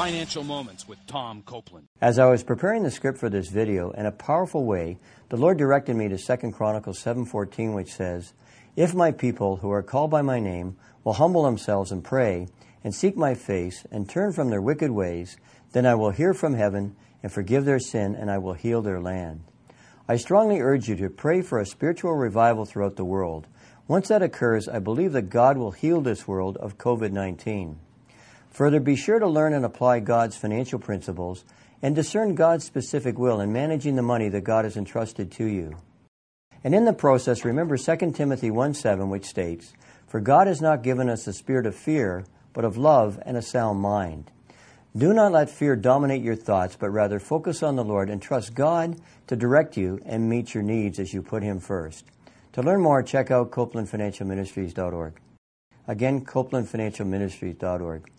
Financial Moments with Tom Copeland. As I was preparing the script for this video, in a powerful way, the Lord directed me to 2 Chronicles 7:14 which says, "If my people who are called by my name will humble themselves and pray and seek my face and turn from their wicked ways, then I will hear from heaven and forgive their sin and I will heal their land." I strongly urge you to pray for a spiritual revival throughout the world. Once that occurs, I believe that God will heal this world of COVID-19. Further, be sure to learn and apply God's financial principles and discern God's specific will in managing the money that God has entrusted to you. And in the process, remember 2 Timothy 1 7, which states, For God has not given us a spirit of fear, but of love and a sound mind. Do not let fear dominate your thoughts, but rather focus on the Lord and trust God to direct you and meet your needs as you put Him first. To learn more, check out CopelandFinancialMinistries.org. Again, CopelandFinancialMinistries.org.